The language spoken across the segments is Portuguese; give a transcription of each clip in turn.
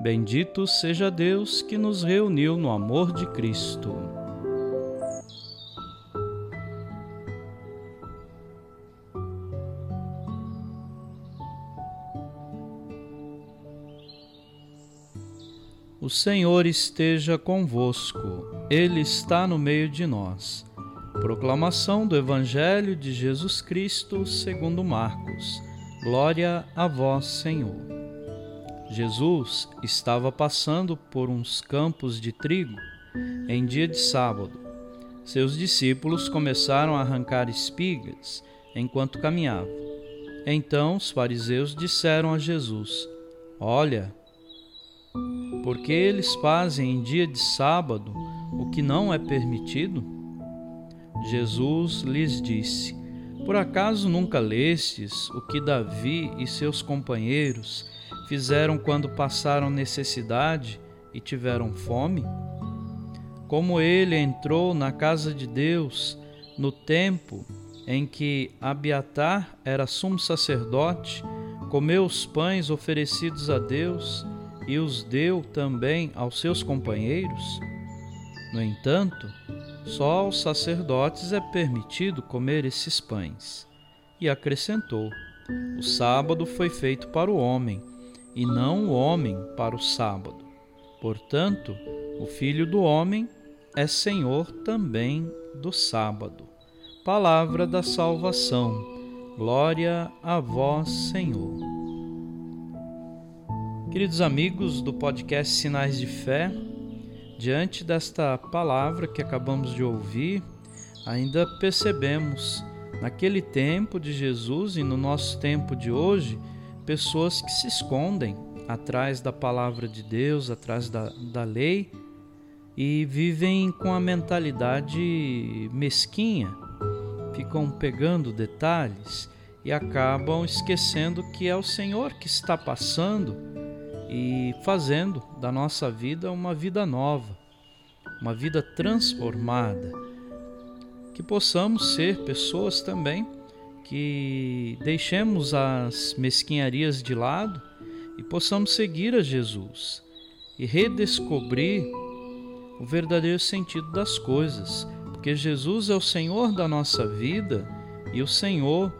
Bendito seja Deus que nos reuniu no amor de Cristo. O Senhor esteja convosco, Ele está no meio de nós. Proclamação do Evangelho de Jesus Cristo segundo Marcos. Glória a vós, Senhor. Jesus estava passando por uns campos de trigo em dia de sábado. Seus discípulos começaram a arrancar espigas enquanto caminhavam. Então os fariseus disseram a Jesus: Olha, porque eles fazem em dia de sábado o que não é permitido? Jesus lhes disse: Por acaso nunca lestes o que Davi e seus companheiros fizeram quando passaram necessidade e tiveram fome? Como ele entrou na casa de Deus no tempo em que Abiatar era sumo sacerdote, comeu os pães oferecidos a Deus e os deu também aos seus companheiros? No entanto, só aos sacerdotes é permitido comer esses pães. E acrescentou: O sábado foi feito para o homem e não o homem para o sábado. Portanto, o Filho do Homem é Senhor também do sábado. Palavra da salvação. Glória a vós, Senhor. Queridos amigos do podcast Sinais de Fé, diante desta palavra que acabamos de ouvir, ainda percebemos naquele tempo de Jesus e no nosso tempo de hoje pessoas que se escondem atrás da palavra de Deus, atrás da, da lei e vivem com a mentalidade mesquinha, ficam pegando detalhes e acabam esquecendo que é o Senhor que está passando e fazendo da nossa vida uma vida nova, uma vida transformada. Que possamos ser pessoas também que deixemos as mesquinharias de lado e possamos seguir a Jesus e redescobrir o verdadeiro sentido das coisas, porque Jesus é o Senhor da nossa vida e o Senhor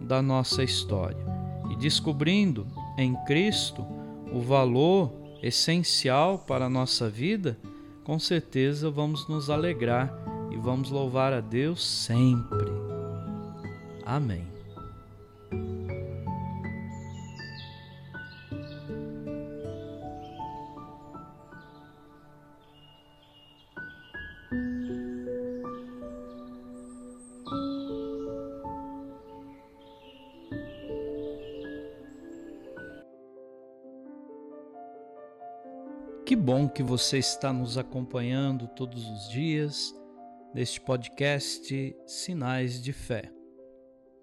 da nossa história. E descobrindo em Cristo o valor essencial para a nossa vida, com certeza vamos nos alegrar e vamos louvar a Deus sempre. Amém. Que bom que você está nos acompanhando todos os dias neste podcast Sinais de Fé.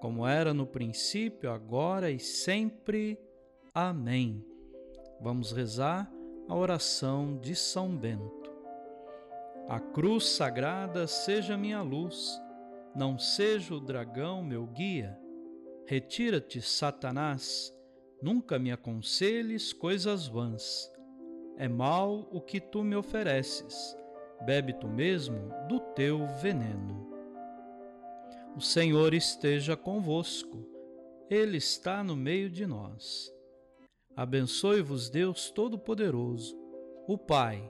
como era no princípio, agora e sempre. Amém. Vamos rezar a oração de São Bento. A cruz sagrada seja minha luz, Não seja o dragão meu guia. Retira-te, Satanás, nunca me aconselhes coisas vãs. É mal o que tu me ofereces, bebe tu mesmo do teu veneno. O Senhor esteja convosco, Ele está no meio de nós. Abençoe-vos, Deus Todo-Poderoso, o Pai,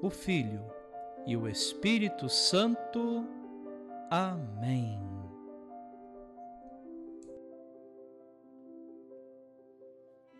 o Filho e o Espírito Santo. Amém.